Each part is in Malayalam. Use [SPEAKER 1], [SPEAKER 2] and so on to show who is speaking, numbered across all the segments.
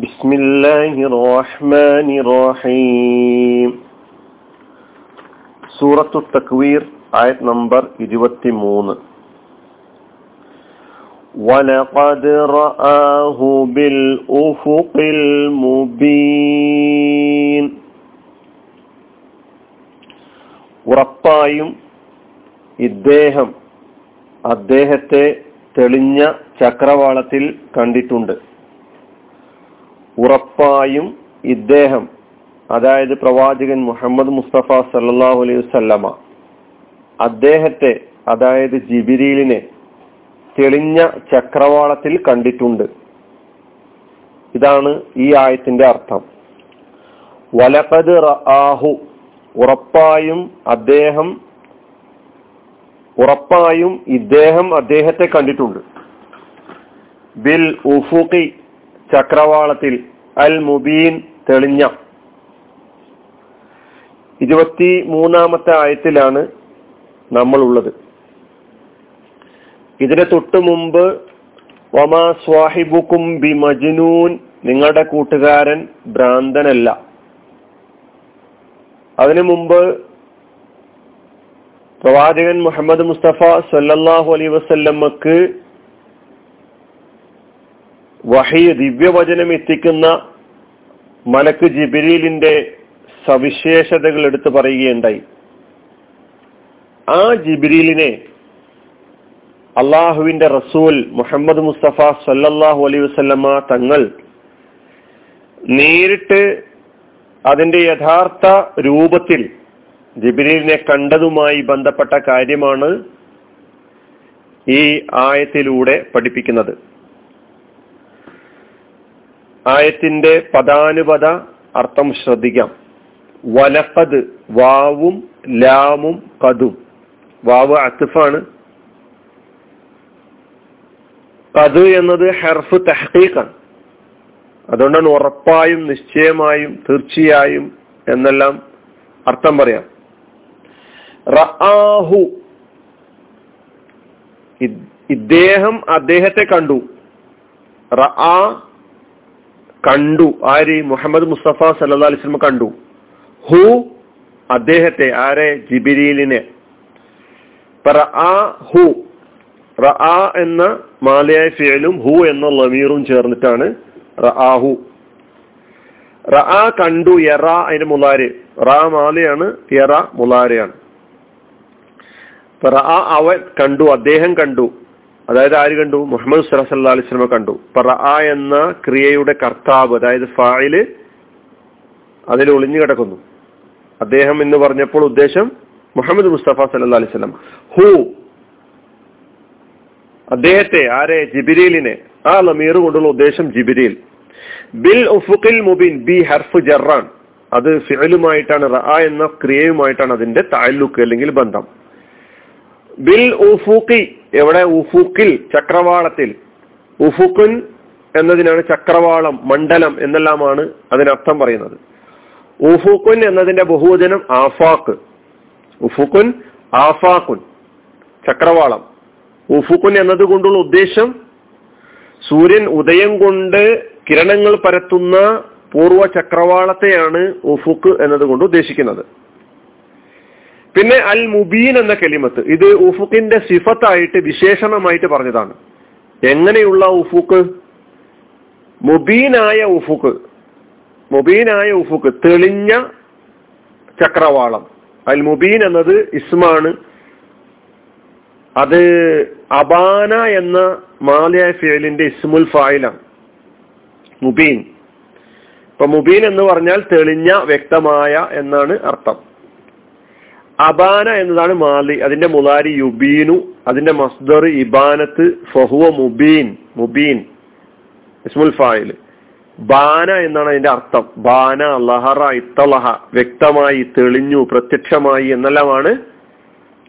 [SPEAKER 1] بسم الله الرحمن الرحيم സൂറത്തു തക്വീർ ആയത് നമ്പർ ഇരുപത്തിമൂന്ന് ولقد رآه بالأفق المبين ഉറപ്പായും ഇദ്ദേഹം അദ്ദേഹത്തെ തെളിഞ്ഞ ചക്രവാളത്തിൽ കണ്ടിട്ടുണ്ട് ഉറപ്പായും ഇദ്ദേഹം അതായത് പ്രവാചകൻ മുഹമ്മദ് മുസ്തഫ സല്ലാഹു അലൈഹി വസല്ലമ അദ്ദേഹത്തെ അതായത് ജിബിരിലിനെ തെളിഞ്ഞ ചക്രവാളത്തിൽ കണ്ടിട്ടുണ്ട്. ഇതാണ് ഈ ആയത്തിന്റെ അർത്ഥം. വലപത് ആഹു ഉറപ്പായും അദ്ദേഹം ഉറപ്പായും ഇദ്ദേഹം അദ്ദേഹത്തെ കണ്ടിട്ടുണ്ട്. ബിൽ ഉഫുഖി ചക്രവാളത്തിൽ അൽ മുബീൻ തെളിഞ്ഞ. ഇരുപത്തി മൂന്നാമത്തെ ആയത്തിലാണ് നമ്മൾ ഉള്ളത് ഇതിന് തൊട്ടു മുമ്പ് വമാ സ്വാഹിബുക്കും ബി മജ്നൂൻ നിങ്ങളുടെ കൂട്ടുകാരൻ ഭ്രാന്തനല്ല. അതിനു മുമ്പ് പ്രവാചകൻ മുഹമ്മദ് മുസ്തഫ സല്ലാഹു അലൈ വസല്ലമ്മക്ക് വഹി ദിവ്യവചനം എത്തിക്കുന്ന മലക്ക് ജിബിരിലിന്റെ സവിശേഷതകൾ എടുത്തു പറയുകയുണ്ടായി. ആ ജിബിരിലിനെ അള്ളാഹുവിന്റെ റസൂൽ മുഹമ്മദ് മുസ്തഫ സല്ലല്ലാഹു അലൈഹി വസല്ലമ തങ്ങൾ നേരിട്ട് അതിന്റെ യഥാർത്ഥ രൂപത്തിൽ ജിബിരിലിനെ കണ്ടതുമായി ബന്ധപ്പെട്ട കാര്യമാണ് ഈ ആയത്തിലൂടെ പഠിപ്പിക്കുന്നത്. ആയത്തിന്റെ പദാനുപത അർത്ഥം ശ്രദ്ധിക്കാം. വലക്കത് വാവും ലാമും കതും വാവ് അത്തുഫാണ് കത് എന്നത് ഹെർഫ് തെഹീഖാണ് അതുകൊണ്ടാണ് ഉറപ്പായും നിശ്ചയമായും തീർച്ചയായും എന്നെല്ലാം അർത്ഥം പറയാം. റആഹു. ഇദ്ദേഹം അദ്ദേഹത്തെ കണ്ടു. റആ കണ്ടു. ആര്? മുഹമ്മദ് മുസ്തഫ സല്ലാ അലിസ്ലമ കണ്ടു. ഹു? അദ്ദേഹത്തെ. ആരെ? ജിബിരിലിനെ. ഹു. എന്ന മാലയായ ഫിയലും ഹു എന്ന ലമീറും ചേർന്നിട്ടാണ് റആഹു റആ കണ്ടു. യറ അതിന്റെ മുലാര് റ മാലയാണ് യറ മുലാരയാണ് റആ അവൻ കണ്ടു. അദ്ദേഹം കണ്ടു. അതായത് ആര് കണ്ടു? മുഹമ്മദ് സല്ലാ അലൈഹി സ്വലമ കണ്ടു. റആ എന്ന ക്രിയയുടെ കർത്താവ് അതായത് ഫായിൽ അതിൽ ഒളിഞ്ഞു കിടക്കുന്നു. അദ്ദേഹം എന്ന് പറഞ്ഞപ്പോൾ ഉദ്ദേശം മുഹമ്മദ് മുസ്തഫ സല്ലാ അലൈഹി സ്വലം ഹു? അദ്ദേഹത്തെ ആരെ? ജിബിരിലിനെ. ആ ലമീർ കൊണ്ടുള്ള ഉദ്ദേശം ജിബിരിൽ. ബിൽ ഉഫുഖിൽ മുബിൻ ബി ഹർഫ് ജറാൻ. അത് ഫിഅലുമായിട്ടാണ് റഅ എന്ന ക്രിയയുമായിട്ടാണ് അതിന്റെ താലൂക്ക് അല്ലെങ്കിൽ ബന്ധം. ബിൽ ഉഫുഖി എവിടെ? ഉഫുക്കിൽ ചക്രവാളത്തിൽ. ഉഫുക്കുൻ എന്നതിനാണ് ചക്രവാളം മണ്ഡലം എന്നെല്ലാമാണ് അതിനർത്ഥം പറയുന്നത്. ഉഫുക്കുൻ എന്നതിന്റെ ബഹുവചനം ആഫാക്ക് ഉഫുക്കുൻ ആഫാക്കുൻ ചക്രവാളം. ഉഫുക്കുൻ എന്നതുകൊണ്ടുള്ള ഉദ്ദേശം സൂര്യൻ ഉദയം കൊണ്ട് കിരണങ്ങൾ പരത്തുന്ന പൂർവ ചക്രവാളത്തെയാണ് ഉഫുക്ക് എന്നതുകൊണ്ട് ഉദ്ദേശിക്കുന്നത്. പിന്നെ അൽ മുബീൻ എന്ന കെലിമത്ത്. ഇത് ഉഫുക്കിന്റെ സിഫത്തായിട്ട് വിശേഷണമായിട്ട് പറഞ്ഞതാണ്. എങ്ങനെയുള്ള ഉഫുക്ക് മുബീനായ ഉഫുക്ക് മുബീനായ ഉഫുക്ക് തെളിഞ്ഞ ചക്രവാളം. അൽ മുബീൻ എന്നത് ഇസ്മാണ്. അത് അബാന എന്ന മാലയ ഫിയലിന്റെ ഇസ്മുൽ ഫായിലാണ്. മുബീൻ. ഇപ്പൊ മുബീൻ എന്ന് പറഞ്ഞാൽ തെളിഞ്ഞ വ്യക്തമായ എന്നാണ് അർത്ഥം. അബാന എന്നതാണ് മാലി. അതിന്റെ മുലാരി യുബീനു. അതിന്റെ മസ്ദർ ഇബാനത്ത് ഫഹുവ മുബീൻ. മുബീൻ. ഇസ്മുൽ ഫായിൽ. ബാന എന്നാണ് അതിന്റെ അർത്ഥം. ബാന ലഹറ ഇത്തലഹ. വ്യക്തമായി തെളിഞ്ഞു പ്രത്യക്ഷമായി എന്നെല്ലാമാണ്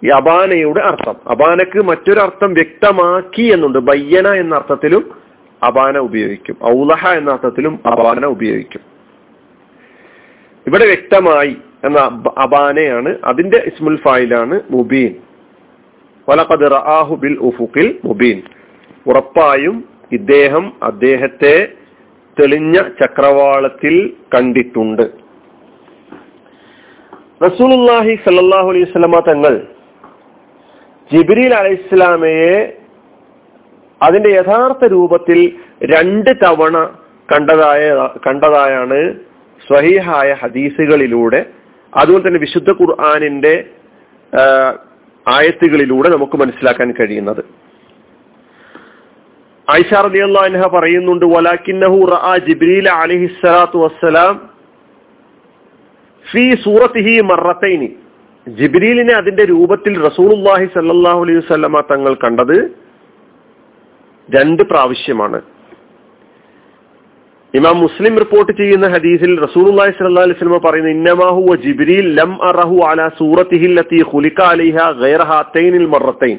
[SPEAKER 1] ഈ അബാനയുടെ അർത്ഥം. അബാനക്ക് മറ്റൊരു അർത്ഥം വ്യക്തമാക്കി എന്നുണ്ട്. ബയ്യന എന്ന അർത്ഥത്തിലും അബാന ഉപയോഗിക്കും. ഔലഹ എന്ന അർത്ഥത്തിലും അബാന ഉപയോഗിക്കും. ഇവിടെ വ്യക്തമായി എന്ന അബാനയാണ് അതിന്റെ ഇസ്മുൽ ഫായിലാണ് മുബീൻ. വലഖദ് റആഹു ബിൽ ഉഫുഖിൽ മുബീൻ. ഉറപ്പായും ഇദ്ദേഹം അദ്ദേഹത്തെ തെളിഞ്ഞ ചക്രവാളത്തിൽ കണ്ടിട്ടുണ്ട്. റസൂലുല്ലാഹി സല്ലാഹു അലൈഹി സ്വലമ തങ്ങൾ ജിബ്രീൽ അലൈഹിസ്ലാമയെ അതിന്റെ യഥാർത്ഥ രൂപത്തിൽ രണ്ട് തവണ കണ്ടതായ കണ്ടതായാണ് സ്വഹീഹായ ഹദീസുകളിലൂടെ അതുപോലെ തന്നെ വിശുദ്ധ ഖുർആാനിന്റെ ആയത്തുകളിലൂടെ നമുക്ക് മനസ്സിലാക്കാൻ കഴിയുന്നത്. ഐഷ റളിയല്ലാഹു അൻഹ പറയുന്നുണ്ട് വലാക്കിന്നഹു റഅ വസ്സലാം ജിബ്രീലിനെ അതിന്റെ രൂപത്തിൽ റസൂലുള്ളാഹി സല്ലാഹു അലൈഹി വസല്ലമ തങ്ങൾ കണ്ടത് രണ്ട് പ്രാവശ്യമാണ്. ഇമാം മുസ്ലിം റിപ്പോർട്ട് ചെയ്യുന്ന ഹദീസിൽ റസൂലുള്ളാഹി സ്വല്ലല്ലാഹു അലൈഹി വസല്ലം പറയുന്നു ഇന്നമാഹു ജിബ്രീൽ ലം അറഹു അലാ സൂറത്തിഹി ലത്തി ഖുലിക അലൈഹ ഗൈറ മറത്തൈൻ.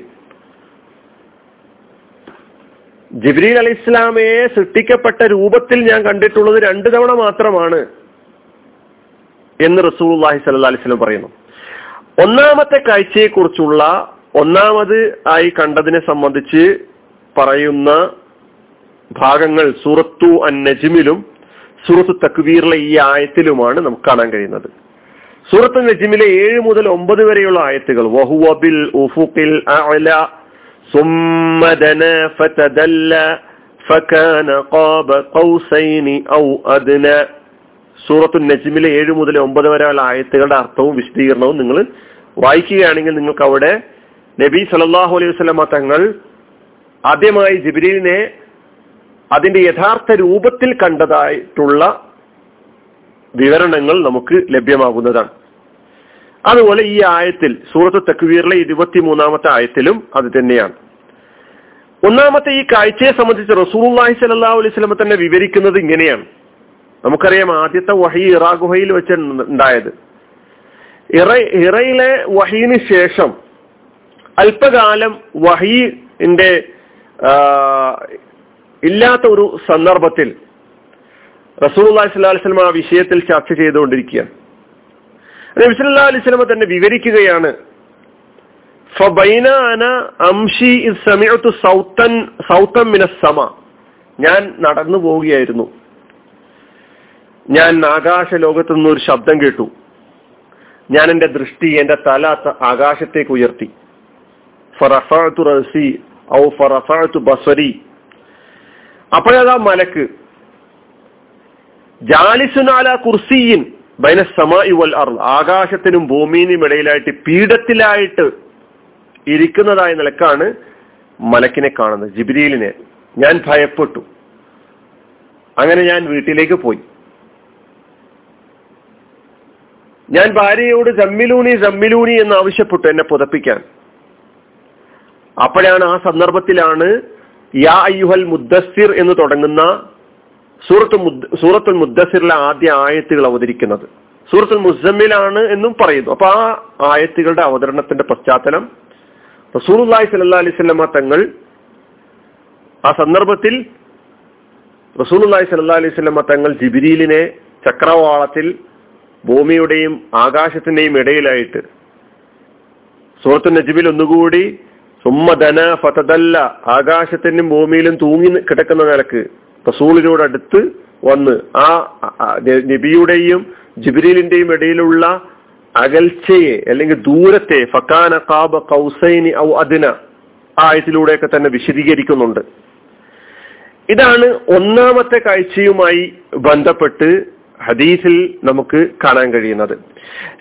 [SPEAKER 1] ജിബ്രീൽ അലി ഇസ്ലാമയെ സൃഷ്ടിക്കപ്പെട്ട രൂപത്തിൽ ഞാൻ കണ്ടിട്ടുള്ളത് രണ്ടു തവണ മാത്രമാണ് എന്ന് റസൂലുള്ളാഹി സ്വല്ലല്ലാഹി അലൈഹി വസല്ലം പറയുന്നു. ഒന്നാമത്തെ കാഴ്ചയെക്കുറിച്ചുള്ള ഒന്നാമത് ആയി കണ്ടതിനെ സംബന്ധിച്ച് പറയുന്ന ഭാഗങ്ങൾ സൂറത്തു അൻ നജ്മിലും സൂറത്തു തക്വീറിലെ ഈ ആയത്തിലുമാണ് നമുക്ക് കാണാൻ കഴിയുന്നത് സൂറത്ത് നജ്മിലെ ഏഴ് മുതൽ ഒമ്പത് വരെയുള്ള ആയത്തുകൾ വഹുവബിൽ ഉഫുഖിൽ അഅല ثم دنا فتدلى فكان قاب قوسين او ادنى സൂറത്തു നജ്മിലെ ഏഴ് മുതൽ ഒമ്പത് വരെയുള്ള ആയത്തുകളുടെ അർത്ഥവും വിശദീകരണവും നിങ്ങൾ വായിക്കുകയാണെങ്കിൽ നിങ്ങൾക്ക് അവിടെ നബി സല്ലല്ലാഹു അലൈഹി വസല്ലമ തങ്ങൾ ആദ്യമായി ജിബ്രീലിനെ അതിന്റെ യഥാർത്ഥ രൂപത്തിൽ കണ്ടതായിട്ടുള്ള വിവരണങ്ങൾ നമുക്ക് ലഭ്യമാകുന്നതാണ്. അതുപോലെ ഈ ആയത്തിൽ സൂറത്ത് തക്വീറിലെ ഇരുപത്തിമൂന്നാമത്തെ ആയത്തിലും അത് തന്നെയാണ്. ഒന്നാമത്തെ ഈ കാഴ്ചയെ സംബന്ധിച്ച് സ്വല്ലല്ലാഹു അലൈഹി സ്വലമ തന്നെ വിവരിക്കുന്നത് ഇങ്ങനെയാണ്. നമുക്കറിയാം ആദ്യത്തെ വഹി ഇറാഗുഹയിൽ വെച്ച് ഉണ്ടായത്. ഇറ ഇറയിലെ വഹീന് ശേഷം അല്പകാലം വഹീന്റെ ഇല്ലാത്ത ഒരു സന്ദർഭത്തിൽ റസൂലുള്ളാഹി സ്വല്ലല്ലാഹു അലൈഹി വസല്ലം ആ വിഷയത്തിൽ ചർച്ച ചെയ്തുകൊണ്ടിരിക്കുകയാണ്. നബി സല്ലല്ലാഹു അലൈഹി സ്വലമ തന്നെ വിവരിക്കുകയാണ് ഞാൻ നടന്നു പോവുകയായിരുന്നു. ഞാൻ ആകാശ ലോകത്തു നിന്ന് ഒരു ശബ്ദം കേട്ടു. ഞാൻ എന്റെ ദൃഷ്ടി എന്റെ തല ആകാശത്തേക്ക് ഉയർത്തി. ഫറഫഅതു റസി ഔ ഫറഫഅതു ബസരി അപ്പോഴതാ മലക്ക്? ജാലിസുനാല കുർസിയിൻ ബൈന സമായി വൽ ആകാശത്തിനും ഭൂമിയിനും ഇടയിലായിട്ട് പീഠത്തിലായിട്ട് ഇരിക്കുന്നതായ നിലക്കാണ് മലക്കിനെ കാണുന്നത് ജിബ്രീലിനെ. ഞാൻ ഭയപ്പെട്ടു. അങ്ങനെ ഞാൻ വീട്ടിലേക്ക് പോയി. ഞാൻ ഭാര്യയോട് ജമ്മിലൂണി ജമ്മിലൂണി എന്ന് ആവശ്യപ്പെട്ടു എന്നെ പുതപ്പിക്കാൻ. അപ്പോഴാണ് ആ സന്ദർഭത്തിലാണ് യാ അയ്യുഹൽ മുദ്ദസിർ എന്ന് തുടങ്ങുന്ന സൂറത്ത് സൂറത്തുൽ മുദ്ദസിറിലെ ആദ്യ ആയത്തുകൾ അവതരിക്കുന്നത്. സൂറത്തുൽ മുസമ്മിലാണ് എന്നും പറയുന്നു. അപ്പൊ ആ ആയത്തുകളുടെ അവതരണത്തിന്റെ പശ്ചാത്തലം റസൂലുല്ലാഹി സല്ലാ അലൈഹി വസല്ലമ തങ്ങൾ ആ സന്ദർഭത്തിൽ റസൂലുല്ലാഹി സല്ലാ അലൈഹി വസല്ലമ തങ്ങൾ ജിബിരിലിനെ ചക്രവാളത്തിൽ ഭൂമിയുടെയും ആകാശത്തിന്റെയും ഇടയിലായിട്ട് സൂറത്തു നജീബിൽ ഒന്നുകൂടി സുമ്മധന ഫതദല്ല. ആകാശത്തിനും ഭൂമിയിലും തൂങ്ങി കിടക്കുന്ന നിലയ്ക്ക് റസൂളിനോടടുത്ത് വന്ന് ആ നബിയുടെയും ജിബ്രീലിന്റെയും ഇടയിലുള്ള അകൽച്ചയെ അല്ലെങ്കിൽ ദൂരത്തെ ഫക്കാന കാബ കൗസൈനി ഔ അദിന ആയത്തിലൂടെയൊക്കെ തന്നെ വിശദീകരിക്കുന്നുണ്ട്. ഇതാണ് ഒന്നാമത്തെ കാഴ്ചയുമായി ബന്ധപ്പെട്ട് ഹദീസിൽ നമുക്ക് കാണാൻ കഴിയുന്നത്.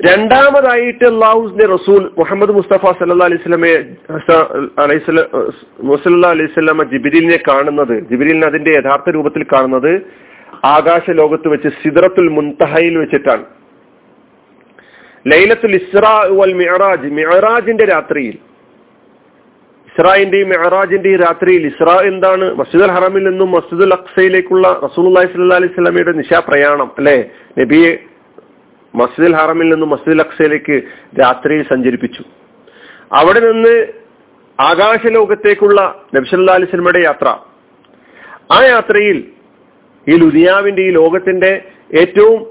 [SPEAKER 1] രണ്ടാമതായിട്ട് അള്ളാഹുസിന്റെ റസൂൽ മുഹമ്മദ് മുസ്തഫ സല്ലാ അലൈസ്ലമെ മുസല്ലാ അലൈസ്ലമ ജിബിരിലിനെ കാണുന്നത് ജിബിരിലിനെ അതിന്റെ യഥാർത്ഥ രൂപത്തിൽ കാണുന്നത് ആകാശ ലോകത്ത് വെച്ച് സിദ്രത്തുൽ മുൻതഹയിൽ വെച്ചിട്ടാണ്. ലൈലത്തുൽ ഇസ്രാ വൽ മിഅറാജ് മിഅറാജിന്റെ രാത്രിയിൽ. ഇസ്രായിന്റെയും മെഹറാജിന്റെയും രാത്രിയിൽ ഇസ്രാ എന്താണ്? മസ്ജിദുൽ ഹറമിൽ നിന്നും മസ്ജിദുൽ അക്സയിലേക്കുള്ള റസൂലി സ്വല്ലാ അലൈഹി സ്വലമിയുടെ നിശാപ്രയാണം അല്ലെ? നബിയെ മസ്ജിദുൽ ഹറമിൽ നിന്നും മസ്ജിദുൽ അക്സയിലേക്ക് രാത്രിയിൽ സഞ്ചരിപ്പിച്ചു. അവിടെ നിന്ന് ആകാശലോകത്തേക്കുള്ള നബ്സല്ലാ അലൈഹി സ്വലമയുടെ യാത്ര. ആ യാത്രയിൽ ഈ ലുനിയാവിന്റെ ഈ ലോകത്തിന്റെ ഏറ്റവും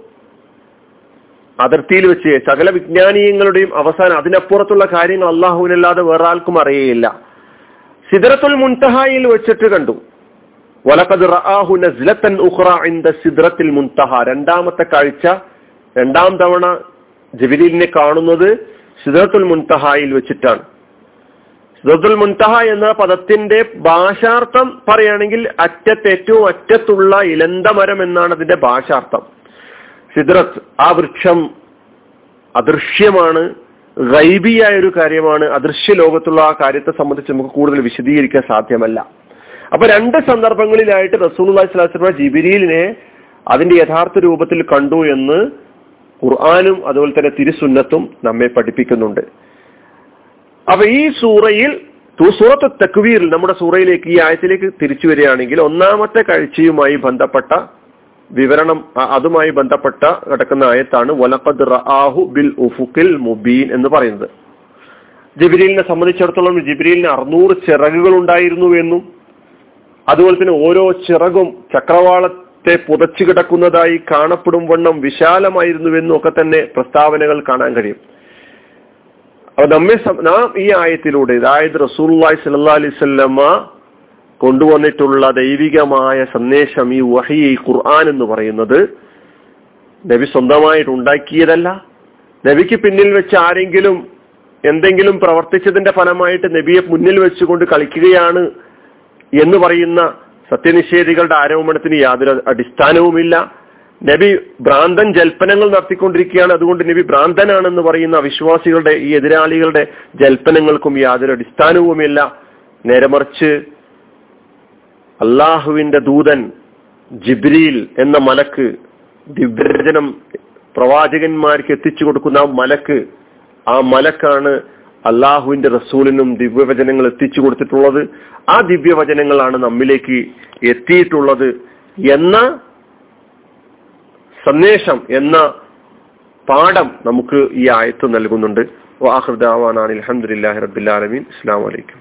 [SPEAKER 1] അതിർത്തിയിൽ വെച്ച് സകല വിജ്ഞാനീയങ്ങളുടെയും അവസാനം അതിനപ്പുറത്തുള്ള കാര്യങ്ങൾ അള്ളാഹുവിനല്ലാതെ വേറെ ആൾക്കും അറിയയില്ല. സിദറത്തുൽ മുൻതഹായിൽ വെച്ചിട്ട് കണ്ടു. വലക്കത് റആഹു നസ്ലത്തൻ ഉഖ്റ ഇൻദ സിദ്രത്തിൽ മുൻതഹ. രണ്ടാമത്തെ കാഴ്ച രണ്ടാം തവണ ജബിലീലിനെ കാണുന്നത് സിദ്രത്തുൽ മുൻതഹായിൽ വെച്ചിട്ടാണ്. സിദ്രത്തുൽ മുൻതഹ എന്ന പദത്തിന്റെ ഭാഷാർത്ഥം പറയുകയാണെങ്കിൽ അറ്റത്ത് ഏറ്റവും അറ്റത്തുള്ള ഇലന്തമരം എന്നാണ് അതിന്റെ ഭാഷാർത്ഥം. സിദ്രത്ത് ആ വൃക്ഷം അദൃശ്യമാണ്. ഗൈബിയായ ഒരു കാര്യമാണ് അദൃശ്യ ലോകത്തുള്ള ആ കാര്യത്തെ സംബന്ധിച്ച് നമുക്ക് കൂടുതൽ വിശദീകരിക്കാൻ സാധ്യമല്ല. അപ്പൊ രണ്ട് സന്ദർഭങ്ങളിലായിട്ട് റസൂൽ സ്വലാസ്ലമ ജിബിരിലിനെ അതിന്റെ യഥാർത്ഥ രൂപത്തിൽ കണ്ടു എന്ന് ഖുർആാനും അതുപോലെ തന്നെ തിരുസുന്നത്തും നമ്മെ പഠിപ്പിക്കുന്നുണ്ട്. അപ്പൊ ഈ സൂറയിൽ സൂറത്ത് തക്വീറിൽ നമ്മുടെ സൂറയിലേക്ക് ഈ ആയത്തിലേക്ക് തിരിച്ചു വരികയാണെങ്കിൽ ഒന്നാമത്തെ കാഴ്ചയുമായി ബന്ധപ്പെട്ട വിവരണം അതുമായി ബന്ധപ്പെട്ട കിടക്കുന്ന ആയത്താണ് വലഖദ് റആഹു ബിൽ ഉഫുക്കിൽ മുബീൻ എന്ന് പറയുന്നത്. ജിബിരിലിനെ സംബന്ധിച്ചിടത്തോളം ജിബിരിലിന് അറുന്നൂറ് ചിറകുകൾ ഉണ്ടായിരുന്നു എന്നും അതുപോലെ തന്നെ ഓരോ ചിറകും ചക്രവാളത്തെ പുതച്ചു കിടക്കുന്നതായി കാണപ്പെടും വണ്ണം വിശാലമായിരുന്നുവെന്നും ഒക്കെ തന്നെ പ്രസ്താവനകൾ കാണാൻ കഴിയും. അപ്പൊ നമ്മെ നാം ഈ ആയത്തിലൂടെ അതായത് റസൂൽ സല്ലാ അലൈവല്ലമ്മ കൊണ്ടുവന്നിട്ടുള്ള ദൈവികമായ സന്ദേശം ഈ വഹി ഈ ഖുർആൻ എന്ന് പറയുന്നത് നബി സ്വന്തമായിട്ട് ഉണ്ടാക്കിയതല്ല. നബിക്ക് പിന്നിൽ വെച്ച് ആരെങ്കിലും എന്തെങ്കിലും പ്രവർത്തിച്ചതിന്റെ ഫലമായിട്ട് നബിയെ മുന്നിൽ വെച്ചുകൊണ്ട് കളിക്കുകയാണ് എന്ന് പറയുന്ന സത്യനിഷേധികളുടെ ആരോപണത്തിന് യാതൊരു അടിസ്ഥാനവുമില്ല. നബി ഭ്രാന്തൻ ജൽപ്പനങ്ങൾ നടത്തിക്കൊണ്ടിരിക്കുകയാണ്. അതുകൊണ്ട് നബി ഭ്രാന്തനാണെന്ന് പറയുന്ന വിശ്വാസികളുടെ ഈ എതിരാളികളുടെ ജൽപ്പനങ്ങൾക്കും യാതൊരു അടിസ്ഥാനവുമില്ല. നേരമറിച്ച് അള്ളാഹുവിന്റെ ദൂതൻ ജിബ്രീൽ എന്ന മലക്ക് ദിവ്യജനം പ്രവാചകന്മാർക്ക് എത്തിച്ചു കൊടുക്കുന്ന ആ മലക്ക് ആ മലക്കാണ് അള്ളാഹുവിന്റെ റസൂലിനും ദിവ്യവചനങ്ങൾ എത്തിച്ചു കൊടുത്തിട്ടുള്ളത്. ആ ദിവ്യവചനങ്ങളാണ് നമ്മിലേക്ക് എത്തിയിട്ടുള്ളത് എന്ന സന്ദേശം എന്ന പാഠം നമുക്ക് ഈ ആയത്ത് നൽകുന്നുണ്ട്. വാഹൃദാവാനാണ് അലഹമുല്ലാഹി റബിൻ അസ്സാം വലൈക്കും